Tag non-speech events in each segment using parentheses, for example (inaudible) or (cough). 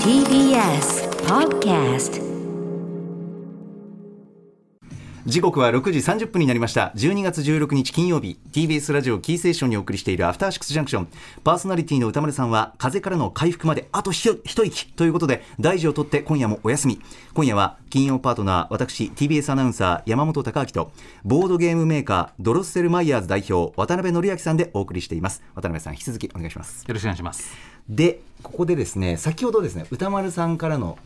TBS Podcast 時刻は6時30分になりました。12月16日金曜日。TBS ラジオキーセーションにお送りしているアフターシックスジャンクション。パーソナリティの歌丸さんは風邪からの回復まであと一息。ということで大事を取って今夜もお休み。今夜は金曜パートナー私 TBS アナウンサー山本貴明とボードゲームメーカードロッセルマイヤーズ代表渡辺則明さんでお送りしています。渡辺さん引き続きお願いします。よろしくお願いします。でここでですね先ほどですね歌丸さんからの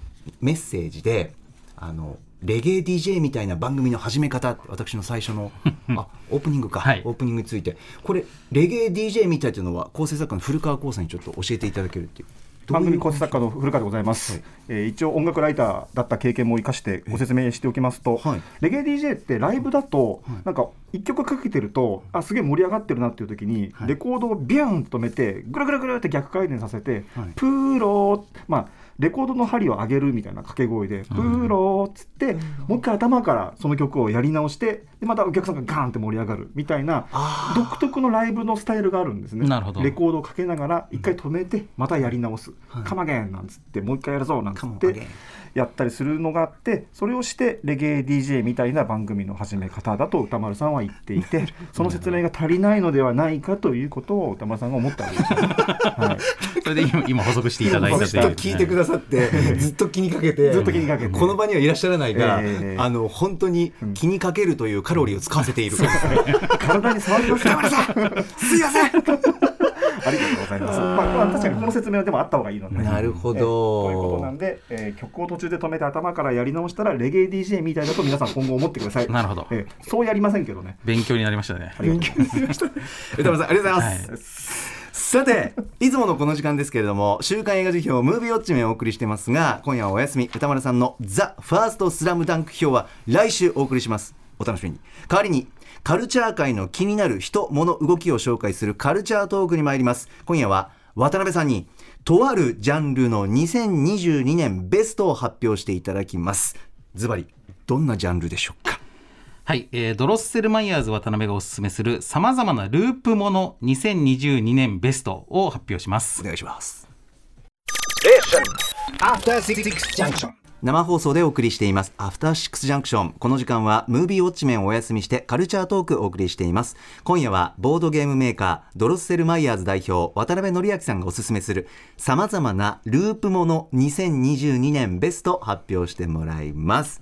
メッセージであのレゲエ DJ みたいな番組の始め方私の最初の (laughs) あオープニングか、はい。オープニングについて。これレゲエ DJ みたいというのは構成作家の古川光さんにちょっと教えていただけるっていう。番組構成作家の古川でございます、えー一応音楽ライターだった経験も生かしてご説明しておきますと、はい。レゲエ DJ ってライブだと、なんか一曲かけてるとあすげえ盛り上がってるなっていう時に、はい。レコードをビューンと止めてぐるぐるぐるって逆回転させて、はい。プーローまあレコードの針を上げるみたいな掛け声で、プーローっつって、もう一回頭からその曲をやり直してでまたお客さんがガーンって盛り上がるみたいなあ独特のライブのスタイルがあるんですね。なるほど。レコードをかけながら一回止めてまたやり直す。はい「カマゲン」なんつってもう一回やるぞなんつってやったりするのがあってそれをしてレゲエ DJ みたいな番組の始め方だと歌丸さんは言っていて (laughs) その説明が足りないのではないかということを歌丸さんが思ったわけです。よ、はい、それで今今補足していただいたずっと聞いてくださってずっと気にかけてずっと気にかけて。この場にはいらっしゃらないが、ええあの本当に気にかけるというカロリーを使わせている、(laughs) 体に触りますかすいませんありがとうございます。まあ、まあ、確かにこの説明はでもあった方がいいので。なるほど。えということなんで、えー曲を途中で止めて頭からやり直したらレゲエ DJ みたいだと皆さん今後思ってください。なるほど。えーそうやりませんけどね。勉強になりましたね。勉強になりました。歌丸さんありがとうございます、さていつものこの時間ですけれども週刊映画辞表ムービーウォッチメンをお送りしてますが今夜はお休み。歌丸さんのザ・ファーストスラムダンク表は来週お送りしますお楽しみに代わりにカルチャー界の気になる人物動きを紹介するカルチャートークに参ります今夜は渡辺さんにとあるジャンルの2022年ベストを発表していただきますズバリどんなジャンルでしょうか？はい、えードロッセルマイヤーズ渡辺がおすすめするさまざまなループもの2022年ベストを発表しますお。願いします。After Six Junction. 生放送でお送りしています。アフターシックスジャンクションこの時間はムービーウォッチメンをお休みしてカルチャートークをお送りしています。今夜はボードゲームメーカードロッセルマイヤーズ代表渡辺則明さんがおすすめするさまざまなループもの2022年ベスト発表してもらいます。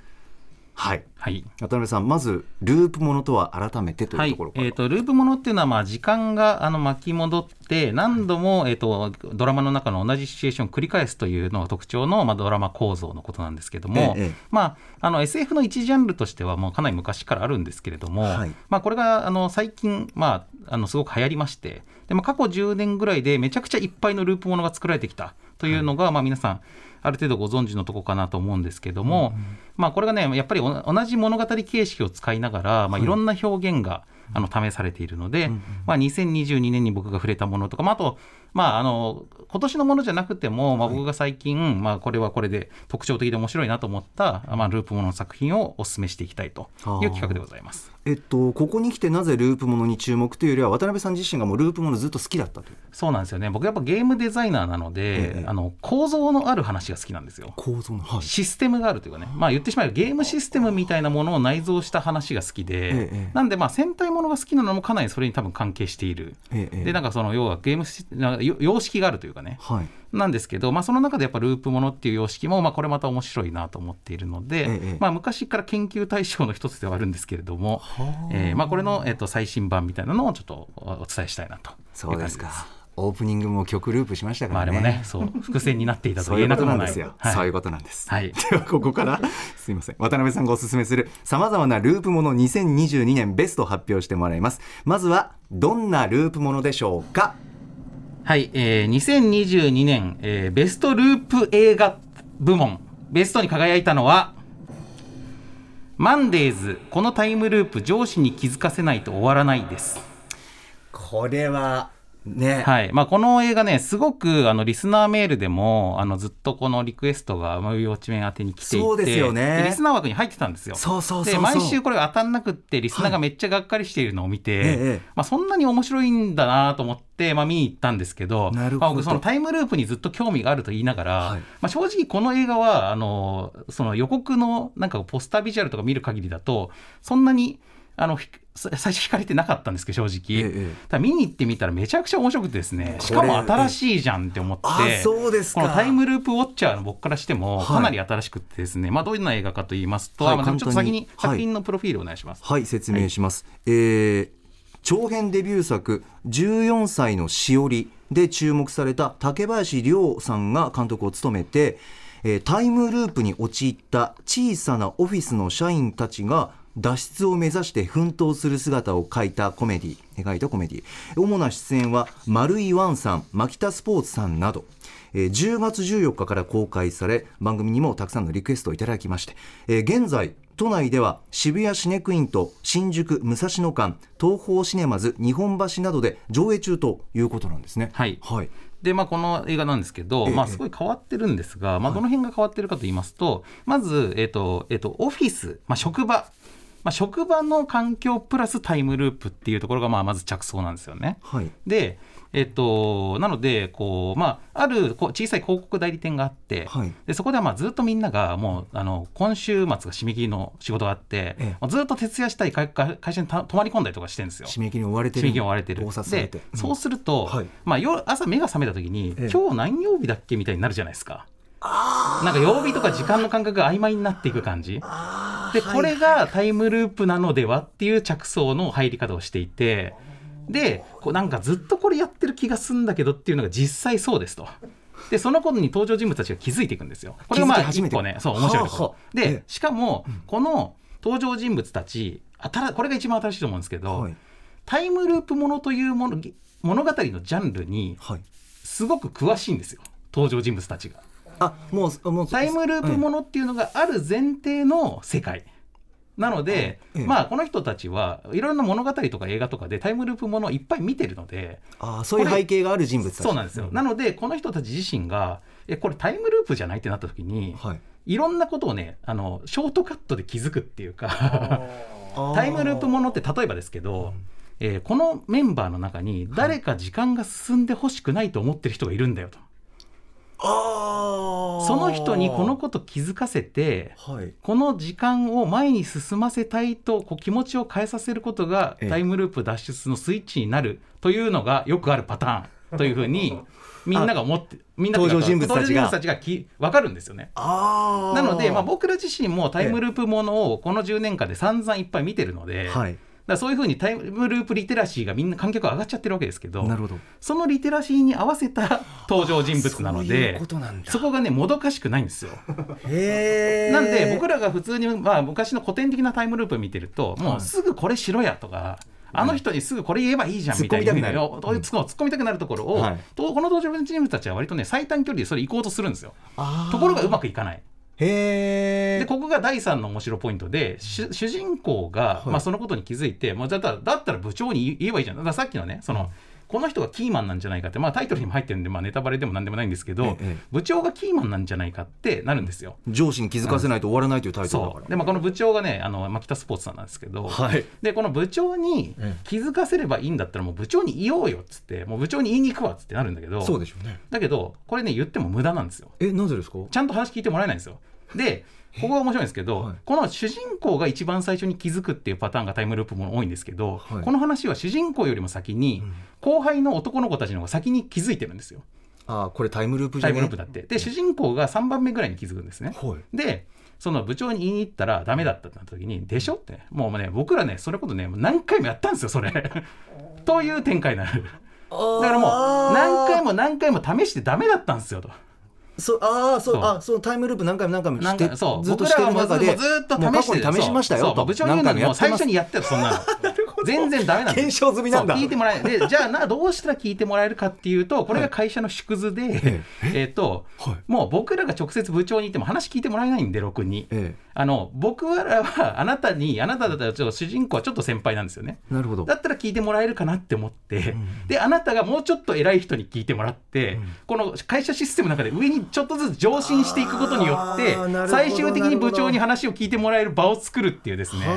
はい。はい。渡辺さんまずループものとは改めてとはいいうところ、から、えー、とループものっていうのは、まあ、時間があの巻き戻って何度も、えー、とドラマの中の同じシチュエーションを繰り返すというのが特徴の、まあ、ドラマ構造のことなんですけども、ええまあ、あの SF の一ジャンルとしてはもうかなり昔からあるんですけれども、はい。まあ、これがあの最近、まあ、あのすごく流行りましてで、まあ、過去10年ぐらいでめちゃくちゃいっぱいのループものが作られてきたというのが、まあ、皆さんある程度ご存知のとこかなと思うんですけども、まあ、これがねやっぱりお同じ物語形式を使いながら、まあ、いろんな表現が、あの試されているので、まあ、2022年に僕が触れたものとか、まあ、あと、まあ、あの今年のものじゃなくても、まあ、僕が最近、まあ、これはこれで特徴的で面白いなと思った、まあ、ループものの作品をお勧めしていきたいという企画でございます。えっとここに来てなぜループものに注目というよりは渡辺さん自身がもうループものずっと好きだったという。そうなんですよね。僕やっぱゲームデザイナーなので、ええ。あの構造のある話が好きなんですよ。構造のはいシステムがあるというかね、まあ、言ってしまえばゲームシステムみたいなものを内蔵した話が好きで、ええなんでまあ戦隊ものが好きなのもかなりそれに多分関係している、ええでなんかその要はゲームシなんかよ様式があるというかね。はい。なんですけど、まあ、その中でやっぱループものっていう様式も、まあ、これまた面白いなと思っているので、ええまあ、昔から研究対象の一つではあるんですけれども、はあえーまあ、これの、えっと最新版みたいなのをちょっとおお伝えしたいなとそうですか。オープニングも曲ループしましたかまあ、らね。あれもねそう伏線になっていたとそういう言えなくもないことなんですよ。はいそういうことなんです。はいではここからすいません渡辺さんがおすすめするさまざまなループもの2022年ベストを発表してもらいます。まずはどんなループものでしょうか？はい、えー、2022年、えーベストループ映画部門ベストに輝いたのはマンデーズこのタイムループ上司に気づかせないと終わらないです。これはね、はい。まあ、この映画ね、すごくあのリスナーメールでもあのずっとこのリクエストがムービーウォッチメン宛てに来ていてそうですよね。でリスナー枠に入ってたんですよ。そうそうで毎週これが当たんなくってリスナーがめっちゃがっかりしているのを見て、ええまあ、そんなに面白いんだなと思って、まあ、見に行ったんですけどなるほど。まあ、僕そのタイムループにずっと興味があると言いながら、はい。まあ、正直この映画はあのその予告のなんかポスタービジュアルとか見る限りだとそんなにあのひ最初惹かれてなかったんですけど正直、ええ。ただ見に行ってみたらめちゃくちゃ面白くてですねしかも新しいじゃんって思ってあそうですか。このタイムループウォッチャーの僕からしてもはい。かなり新しくてですね、まあ、どんな映画かと言いますと、はいまあ、ちょっと先に作品のプロフィールをお願いします。はい説明します、えー長編デビュー作「14歳のしおり」で注目された竹林涼さんが監督を務めて、えータイムループに陥った小さなオフィスの社員たちが脱出を目指して奮闘する姿を描いたコメディ描いたコメディ主な出演は丸井ワンさん牧田スポーツさんなど。えー10月14日から公開され番組にもたくさんのリクエストをいただきまして、えー現在都内では渋谷シネクインと新宿武蔵野間東宝シネマズ日本橋などで上映中ということなんですね。はい。はい。でまあ、この映画なんですけど、ええ。まあ、すごい変わってるんですが、まあ、どの辺が変わってるかと言いますと、まず、えっとえっとオフィス、まあ、職場、まあ、職場の環境プラスタイムループっていうところが、まあ、まず着想なんですよね。はい。で、えっと、なのでこう、まあ、あるこう小さい広告代理店があって、はい。でそこではまあずっとみんながもうあの今週末が締め切りの仕事があって、ええ。ずっと徹夜したい会会会社にた泊まり込んだりとかしてるんですよ。締め切りに追われてる。締め切りに追われてる。でて、そうすると、はい。まあ、夜朝目が覚めた時に、ええ。今日何曜日だっけみたいになるじゃないですか。なんか曜日とか時間の感覚が曖昧になっていく感じ。でこれがタイムループなのではっていう着想の入り方をしていてでこうなんかずっとこれやってる気がするんだけどっていうのが実際そうですと。でそのことに登場人物たちが気づいていくんですよ。これがまあ一個ね。そう面白いところ。でえしかもこの登場人物たち新これが一番新しいと思うんですけど、はい。タイムループものというもの物語のジャンルにはい。すごく詳しいんですよ。登場人物たちが。あもうもうタイムループものっていうのがある前提の世界。なので、ええ。まあこの人たちはいろんな物語とか映画とかでタイムループものをいっぱい見てるのであそういう背景がある人物そうなんですよ、なのでこの人たち自身がえこれタイムループじゃないってなった時に、はい。い、ろんなことをねあのショートカットで気づくっていうか (laughs) タイムループものって例えばですけど、えーこのメンバーの中に誰か時間が進んでほしくないと思ってる人がいるんだよと。その人にこのこと気づかせてはい。この時間を前に進ませたいとこう気持ちを変えさせることがええ。タイムループ脱出のスイッチになるというのがよくあるパターンというふうに (laughs) みんなが思ってみんな登場人物たちが。たちがき分かるんですよね。なので、まあ、僕ら自身もタイムループものをこの10年間で散々いっぱい見てるので、はいだそういうふうにタイムループリテラシーがみんな観客が上がっちゃってるわけですけどなるほど。そのリテラシーに合わせた登場人物なのそういうでことなんだ。そこがねもどかしくないんですよ。なんで僕らが普通に、まあ、昔の古典的なタイムループ見てるともうすぐこれしろやとか。あの人にすぐこれ言えばいいじゃんみたいな突っ込みたくなる。お突っ込突っ込みたくなるところを、はい。とこの登場人物たちは割とね最短距離でそれ行こうとするんですよ。ところがうまくいかないへえでここが第3の面白いポイントで主主人公が、い。まあ、そのことに気づいて、まあ、だったらだったら部長に言言えばいいじゃん。ださっきのねその、この人がキーマンなんじゃないかって、まあ、タイトルにも入ってるんで、まあ、ネタバレでもなんでもないんですけど、ええ部長がキーマンなんじゃないかってなるんですよ。上司に気づかせないと終わらないというタイトルだから。で、まあ、この部長がねあの牧田スポーツさんなんですけど、はい。でこの部長に気づかせればいいんだったらもう部長に言おうよっつってもう部長に言いに行くわっつってなるんだけどそうでしょうね。だけどこれね言っても無駄なんですよ。えなぜですか？ちゃんと話聞いてもらえないんですよ。で、ここが面白いんですけど、はいこの主人公が一番最初に気づくっていうパターンがタイムループも多いんですけど、はいこの話は主人公よりも先に、後輩の男の子たちの方が先に気づいてるんですよ。あーこれタイムループじゃね？タイムループだって。で、主人公が3番目ぐらいに気づくんですね。はいで、その部長に言いに行ったらダメだったってなった時に、でしょ？って、もうね、僕らね、それこそね、何回もやったんですよ、それ。という展開になる。だからもう、何回も何回も試してダメだったんですよと。そうああそうあそのタイムループ何回も何回もしてそう。ずっとしてる中でずっと試して過去に試しましたよ部長に言うの最初にややってよそんなの (laughs) 全然ダメなんです検証済みなんだ。聞いてもらえで (laughs) じゃあなどうしたら聞いてもらえるかっていうとこれが会社の縮図で、えっと、はいもう僕らが直接部長に行っても話聞いてもらえないんでろくに、えあの僕らはあなたにあなただったらちょっと主人公はちょっと先輩なんですよね。えなるほど。だったら聞いてもらえるかなって思って、であなたがもうちょっと偉い人に聞いてもらって、この会社システムの中で上にちょっとずつ上進していくことによって最終的に部長に話を聞いてもらえる場を作るっていうですね。は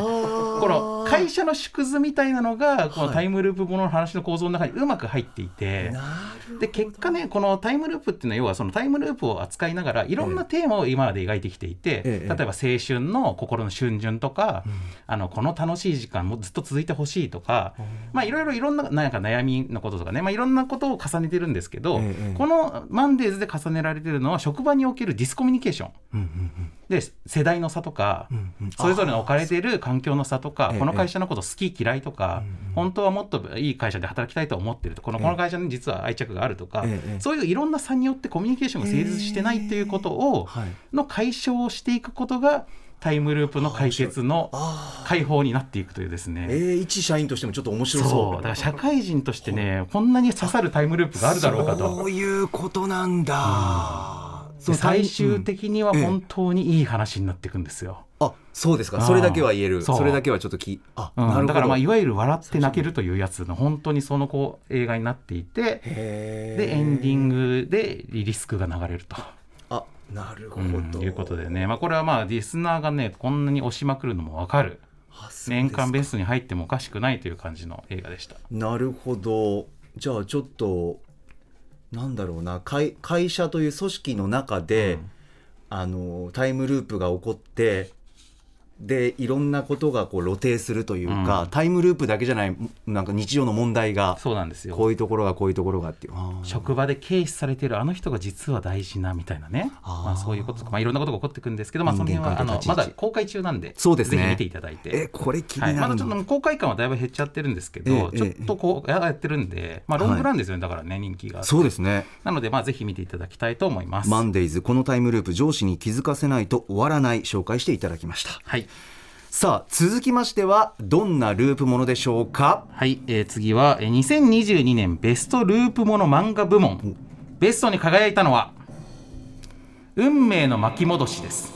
あこの会社の縮図みたいなのがこのタイムループものの話の構造の中にうまく入っていて。なるで結果ねこのタイムループっていうのは要はそのタイムループを扱いながらいろんなテーマを今まで描いてきていて、ええ。例えば青春の心の春巡とか、あのこの楽しい時間もずっと続いてほしいとか、まあいろいろいろんななんか悩みのこととかね、まあ、いろんなことを重ねてるんですけど、ええこのマンデーズで重ねられてるのは職場におけるディスコミュニケーション。うんうんで世代の差とか、うんうん。それぞれの置かれている環境の差とかええこの会社のこと好き嫌いとか、本当はもっといい会社で働きたいと思ってるとこのこの会社に実は愛着があるとか、ええそういういろんな差によってコミュニケーションが成立してないっていうことを、はい。の解消をしていくことがタイムループの解決のあ解放になっていくというですね。えー、一社員としてもちょっと面白そう。だから社会人としてねこんなに刺さるタイムループがあるだろうかと。そういうことなんだ、で最終的的には本当にいい話になっていくんですよ。あそうですか。それだけは言える。それだけはちょっときあ、うん。なるほど。だからまあいわゆる笑って泣けるというやつの本当にそのこう映画になっていてでエンディングでリリスクが流れると。あなるほうんど、いうことでね、まあ、これはまあリスナーがねこんなに押しまくるのも分かる。年間ベストに入ってもおかしくないという感じの映画でした。なるほど。じゃあちょっとなんだろうな。会会社という組織の中で、あのタイムループが起こってでいろんなことがこう露呈するというか、うん。タイムループだけじゃないなんか日常の問題がそうなんですよ。こういうところがこういうところがっていう。職場で軽視されているあの人が実は大事なみたいなね。まあ、そういうこととか、まあ、いろんなことが起こってくるんですけど、まあ、その辺はあのまだ公開中なんでそうですね。ぜひ見ていただいて。えこれ気にはい、なるな、まだちょっと公開感はだいぶ減っちゃってるんですけど、ええちょっとこうやってるんで、まあ、ロングランですよね、だからね、人気がそうですね。なので、まあ、ぜひ見ていただきたいと思います。マンデーズこのタイムループ上司に気づかせないと終わらない紹介していただきました。はい、さあ続きましてはどんなループものでしょうか？はいえー次はえー2022年ベストループもの漫画部門。ベストに輝いたのは運命の巻き戻しです。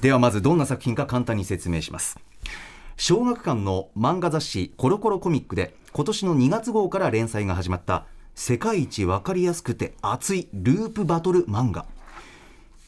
ではまずどんな作品か簡単に説明します。小学館の漫画雑誌コロコロコミックで今年の2月号から連載が始まった世界一わかりやすくて熱いループバトル漫画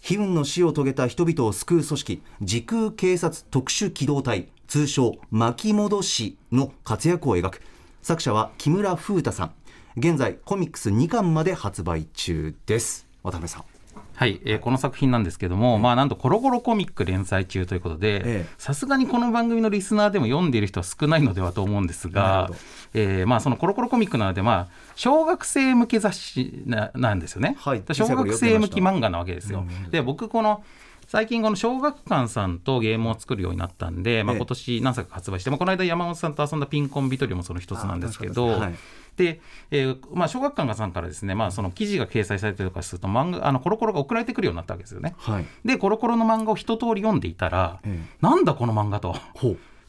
悲運の死を遂げた人々を救う組織時空警察特殊機動隊通称巻き戻しの活躍を描く。作者は木村風太さん。現在コミックス2巻まで発売中です。渡辺さん。はい、えーこの作品なんですけども、まあなんとコロコロコミック連載中ということえでさすがにこの番組のリスナーでも読んでいる人は少ないのではと思うんですながえーまあそのコロコロコミックなのでまあ小学生向け雑誌ななんですよね、はい小学生向き漫画なわけですよ。で僕この最近この小学館さんとゲームを作るようになったんで、まあ、ええ。今年何作か発売して、まあ、この間山本さんと遊んだピンコンビトリもその一つなんですけど、で、えーまあ、小学館さんからですね、まあ、その記事が掲載されてるとかすると漫画あのコロコロが送られてくるようになったわけですよね。はい。でコロコロの漫画を一通り読んでいたら、えなんだこの漫画と。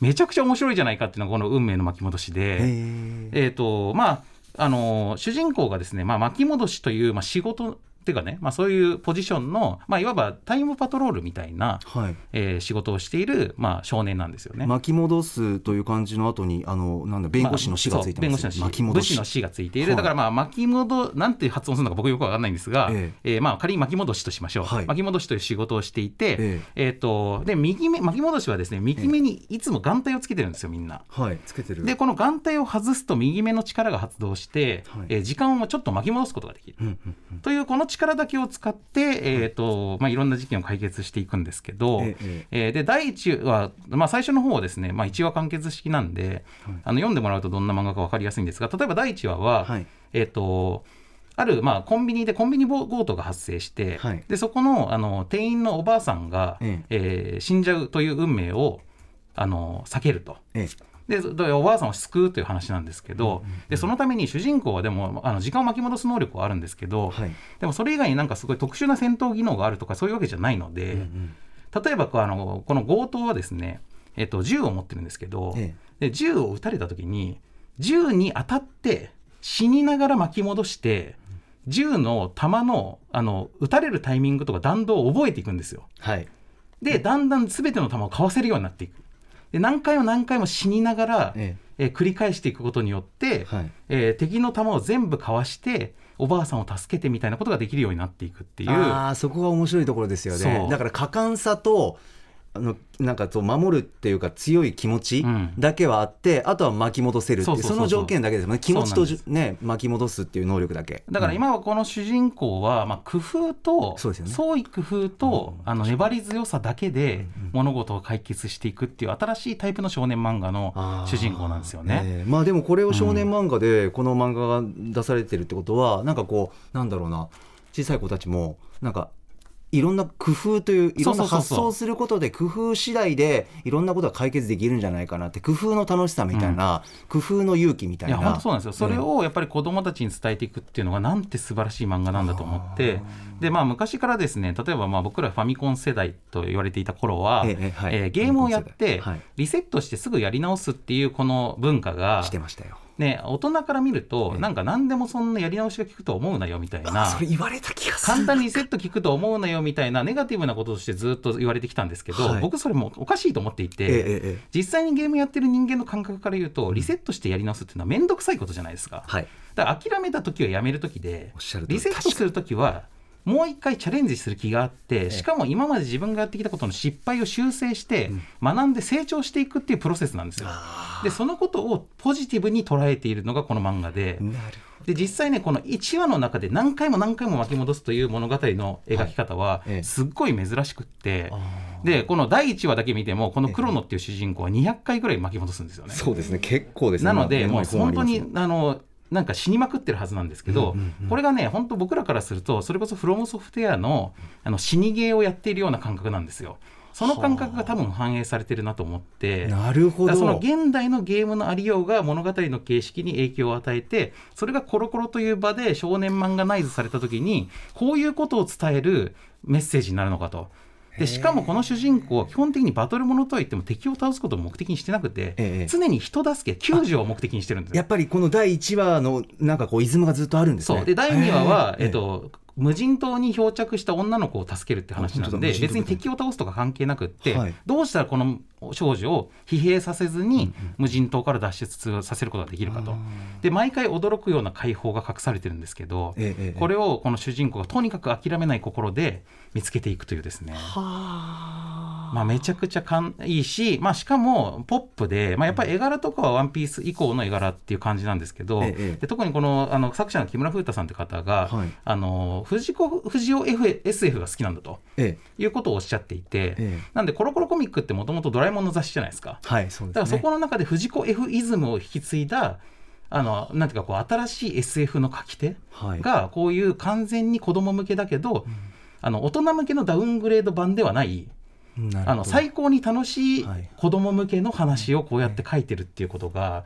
めちゃくちゃ面白いじゃないかっていうのがこの運命の巻き戻しで。え。えーとまああの主人公がですね、まあ、巻き戻しという、まあ、仕事っていうかね、まあ、そういうポジションの、まあ、いわばタイムパトロールみたいな、はい。えー仕事をしている、まあ、少年なんですよね。巻き戻すという漢字の後にあのなんだ弁護士の死がついてます、まあそう弁護士の死巻き戻し。武士の死がついている、はい。だからまあ巻き戻なんて発音するのか僕よくわかんないんですが、ええ。ーまあ仮に巻き戻しとしましょう、はい。巻き戻しという仕事をしていて、え。えーとで右目巻き戻しはですね右目にいつも眼帯をつけてるんですよみんな。はいつけてる。でこの眼帯を外すと右目の力が発動して、はい。えー時間をちょっと巻き戻すことができる。うんうんうん。というこの力だけを使って、えーとまあ、いろんな事件を解決していくんですけど、えええーで第1話、まあ、最初の方はですね、まあ、1話完結式なんで、あの読んでもらうとどんな漫画か分かりやすいんですが例えば第1話は、はい。えー、とある、まあ、コンビニでコンビニ強盗が発生して、はい。でそこのあの店員のおばあさんが、ええ。ー死んじゃうという運命をあの避けると。えででおばあさんを救うという話なんですけど、でそのために主人公はでもあの時間を巻き戻す能力はあるんですけど、はいでもそれ以外になんかすごい特殊な戦闘技能があるとかそういうわけじゃないので、例えばこうあのこの強盗はですね、えっと、銃を持ってるんですけど、えで銃を撃たれた時に銃に当たって死にながら巻き戻して銃の弾のあの撃たれるタイミングとか弾道を覚えていくんですよ。はいでだんだん全ての弾をかわせるようになっていく。で何回も何回も死にながら、ええ。ー繰り返していくことによって、はい。えー敵の弾を全部かわしておばあさんを助けてみたいなことができるようになっていくっていう。ああそこが面白いところですよね。だから果敢さとあのなんかそう守るっていうか強い気持ちうん。だけはあって、あとは巻き戻せるっていうその条件だけですもんね。気持ちとね巻き戻すっていう能力だけ。だから今はこの主人公は、まあ、工夫とそうですよね。創意工夫と、あの粘り強さだけで物事を解決していくっていう新しいタイプの少年漫画の主人公なんですよね。ええまあでもこれを少年漫画でこの漫画が出されてるってことは、なんかこうなんだろうな。小さい子たちもなんかいろんな工夫といういろんな発想することで工夫次第でいろんなことが解決できるんじゃないかなって工夫の楽しさみたいな、工夫の勇気みたいな。いや本当そうなんですよ、それをやっぱり子どもたちに伝えていくっていうのがなんて素晴らしい漫画なんだと思って。で、まあ、昔からですね例えばまあ僕らファミコン世代と言われていた頃は、ええはい。えーゲームをやってはい。リセットしてすぐやり直すっていうこの文化がしてましたよ。ね、大人から見ると、ええなんか何でもそんなやり直しが効くと思うなよみたいあなそれ言われた気がする。簡単にリセット効くと思うなよみたいなネガティブなこととしてずっと言われてきたんですけど、はい。僕それもおかしいと思っていて、実際にゲームやってる人間の感覚から言うとリセットしてやり直すっていうのは面倒くさいことじゃないですか。はい。だから諦めた時はやめる時でおっしゃる通り。リセットする時はもう一回チャレンジする気があってしかも今まで自分がやってきたことの失敗を修正して学んで成長していくっていうプロセスなんですよ。でそのことをポジティブに捉えているのがこの漫画で。で実際ねこの1話の中で何回も何回も巻き戻すという物語の描き方はええ。すっごい珍しくって、あでこの第1話だけ見てもこのクロノっていう主人公は200回ぐらい巻き戻すんですよね。そうですね。結構ですね。なので、もう本当にあのなんか死にまくってるはずなんですけど、これがね、本当僕らからすると、それこそフロムソフトウェアのあの死にゲーをやっているような感覚なんですよ。その感覚が多分反映されてるなと思って。なるほどその現代のゲームのありようが物語の形式に影響を与えてそれがコロコロという場で少年漫画ナイズされた時にこういうことを伝えるメッセージになるのかと。でしかもこの主人公は基本的にバトルものとはいっても敵を倒すことを目的にしてなくて、ええ。常に人助け救助を目的にしてるんですよ。やっぱりこの第1話のなんかこうイズムがずっとあるんですね。そう。で第2話は、えっと、無人島に漂着した女の子を助けるって話なんで別に敵を倒すとか関係なくって、はい。どうしたらこの少女を疲弊させずに無人島から脱出させることができるかと。で毎回驚くような解放が隠されてるんですけど、ええええ。これをこの主人公がとにかく諦めない心で見つけていくというですね。まあ、めちゃくちゃかんいいし、まあ、しかもポップで、まあ、やっぱり絵柄とかは「ワンピース以降の絵柄っていう感じなんですけど、ええで特にこのあの作者の木村風太さんって方が、はい。あの藤子不二雄 SF が好きなんだとえいうことをおっしゃっていて、ええ。なんでコロコロコミックってもともとドラえもんの雑誌じゃないですか。えはいそうですね。だからそこの中で藤子 F イズムを引き継いだあのなんていうかこう新しい SF の書き手はい。がこういう完全に子供向けだけど、あの大人向けのダウングレード版ではないあの最高に楽しいはい子供向けの話をこうやって書いてるっていうことが、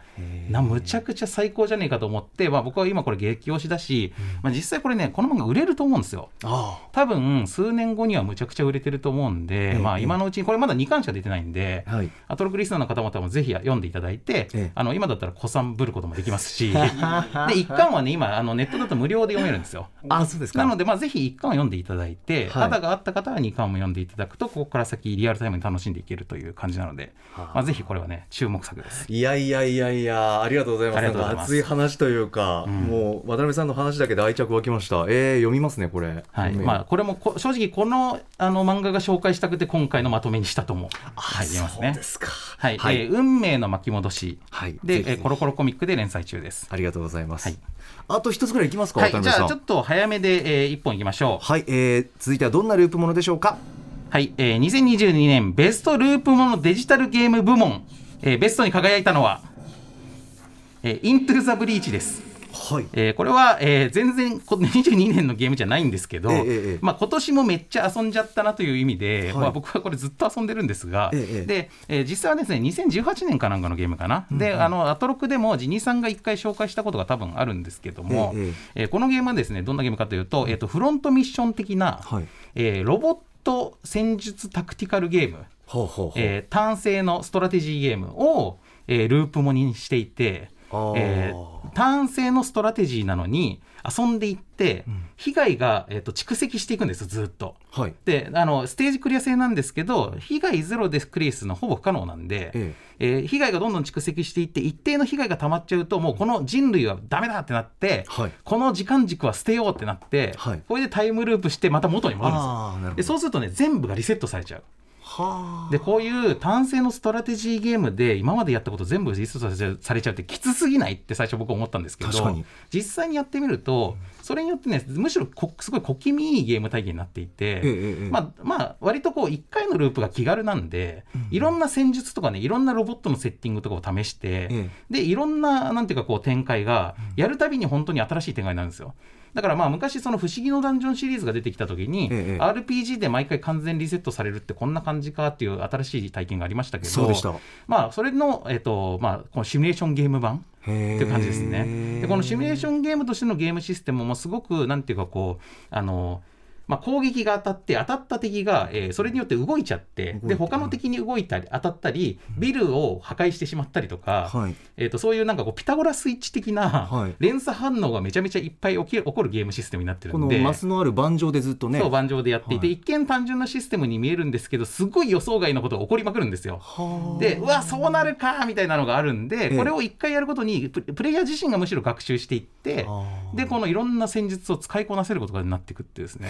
なむちゃくちゃ最高じゃねえかと思って、まあ、僕は今これ激推しだし、まあ、実際これねこの漫画売れると思うんですよ。あ多分数年後にはむちゃくちゃ売れてると思うんで、ええ。まあ、今のうちにこれまだ2巻しか出てないんで、あはい。アトロクリスナーの方々もぜひ読んでいただいて、ええ。あの今だったら子さんぶることもできますし (laughs) で1巻はね今あのネットだと無料で読めるんですよ。あそうですか。なので、まあ、ぜひ1巻を読んでいただいて、はい。肌があった方は2巻も読んでいただくとここから先リアルタイムに楽しんでいけるという感じなので、まあ、ぜひこれはね注目作です。いやいやいやいやありがとうございます。熱い話というか、ん。もう渡辺さんの話だけで愛着湧きました。えー、読みますねこれ。はい。まあ、これもこ正直このあの漫画が紹介したくて今回のまとめにしたとも、はい、言えますね。そうで。すか。はい。はい、えー運命の巻き戻し。はい。で、ぜひえーコロコロコミックで連載中です。ありがとうございます、はい。あと一つぐらいいきますか、はい、じゃあちょっと早めで、えー、1本いきましょう。はい、えー、続いてはどんなループものでしょうか？はい、えー、2022年ベストループものデジタルゲーム部門、えーベストに輝いたのは、えー、イントゥ・ザ・ブリーチです。はい。えーこれは、えー全然こ22年のゲームじゃないんですけど、ええええ。まあ、今年もめっちゃ遊んじゃったなという意味で、はい。まあ、僕はこれずっと遊んでるんですが、ええでえー実際はですね2018年かなんかのゲームかな、であのアトロクでもジニさんが1回紹介したことが多分あるんですけども、えええーこのゲームはですねどんなゲームかというと,、えーとフロントミッション的な、はい。えーロボット戦術タクティカルゲーム、ほうほうほう、えーターン制のストラテジーゲームを、えーループもにしていて、えーターン制のストラテジーなのに遊んでいって、被害が、えー、と蓄積していくんですずっと。はい。であのステージクリア制なんですけど被害ゼロでクリアするのはほぼ不可能なんで、え。えー被害がどんどん蓄積していって一定の被害が溜まっちゃうともうこの人類はダメだってなって、はい。この時間軸は捨てようってなって、はい。これでタイムループしてまた元に戻るんですよ。あーなるほど。でそうするとね全部がリセットされちゃう。はあ。でこういう単性のストラテジーゲームで今までやったこと全部リセットされちゃうってきつすぎないって最初僕思ったんですけど実際にやってみるとそれによってねむしろこすごい小気味いいゲーム体験になっていて、ええええまあまあ割とこう1回のループが気軽なんで、いろんな戦術とかねいろんなロボットのセッティングとかを試して、えでいろんななんていうかこう展開がやるたびに本当に新しい展開になるんですよ。だからまあ昔その「不思議のダンジョン」シリーズが出てきた時に、ええ RPG で毎回完全リセットされるってこんな感じかっていう新しい体験がありましたけどそうでした。まあそれの、えっとまあ、このシミュレーションゲーム版っていう感じですね。でこのシミュレーションゲームとしてのゲームシステムもすごくなんていうかこうあのまあ、攻撃が当たって当たった敵が、えーそれによって動いちゃってで他の敵に動いたり当たったりビルを破壊してしまったりとか、はい。えー、とそういうなんかこうピタゴラスイッチ的なはい。連鎖反応がめちゃめちゃいっぱい起き起こるゲームシステムになってるこのんで。マスのある盤上でずっとね。そう盤上でやっていて、はい。一見単純なシステムに見えるんですけどすごい予想外のことが起こりまくるんですよ。はあ。でうわそうなるかみたいなのがあるんで、ええ。これを一回やることにププレイヤー自身がむしろ学習していってでこのいろんな戦術を使いこなせることがなっていくってですね。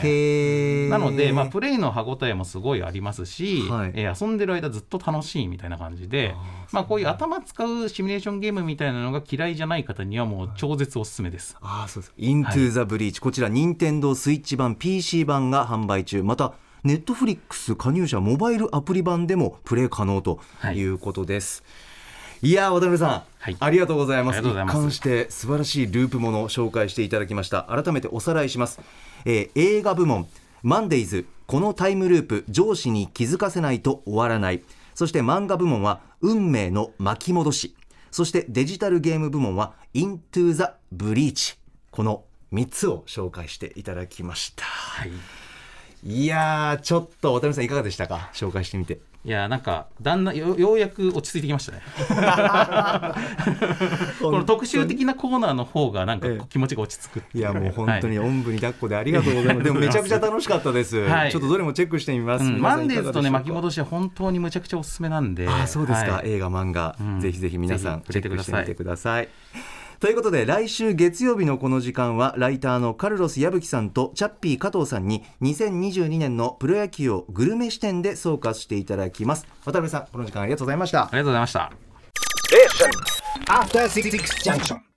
なので、まあ、プレイの歯応えもすごいありますし、はいえー遊んでる間ずっと楽しいみたいな感じでまあ、こういう頭使うシミュレーションゲームみたいなのが嫌いじゃない方にはもう超絶おすすめです。ああそうです。イントゥザブリーチ、こちら任天堂スイッチ版 PC 版が販売中。またネットフリックス加入者モバイルアプリ版でもプレイ可能ということです。い、やー渡辺さん、はいありがとうございます。ありがとうございます一貫して素晴らしいループものを紹介していただきました。改めておさらいします。えー映画部門。マンデイズこのタイムループ上司に気づかせないと終わらない。そして漫画部門は運命の巻き戻し。そしてデジタルゲーム部門は Into the Breach この3つを紹介していただきました。はい。いやーちょっと渡辺さんいかがでしたか？紹介してみていやなんかだんだんよようやく落ち着いてきましたね。(laughs) この特集的なコーナーの方がなんかええ。気持ちが落ち着くっていやもう本当にはいおんぶに抱っこでありがとうございます。でもめちゃくちゃ楽しかったです、はい。ちょっとどれもチェックしてみます、うん。マンデーズとね巻き戻しは本当にむちゃくちゃおすすめなんで。ああそうですか、はい。映画漫画、うん。ぜひぜひ皆さんチェックしてみてくださいということで来週月曜日のこの時間はライターのカルロス矢吹さんとチャッピー加藤さんに2022年のプロ野球をグルメ視点で総括していただきます。渡辺さんこの時間ありがとうございました。ありがとうございました。After Six Junction.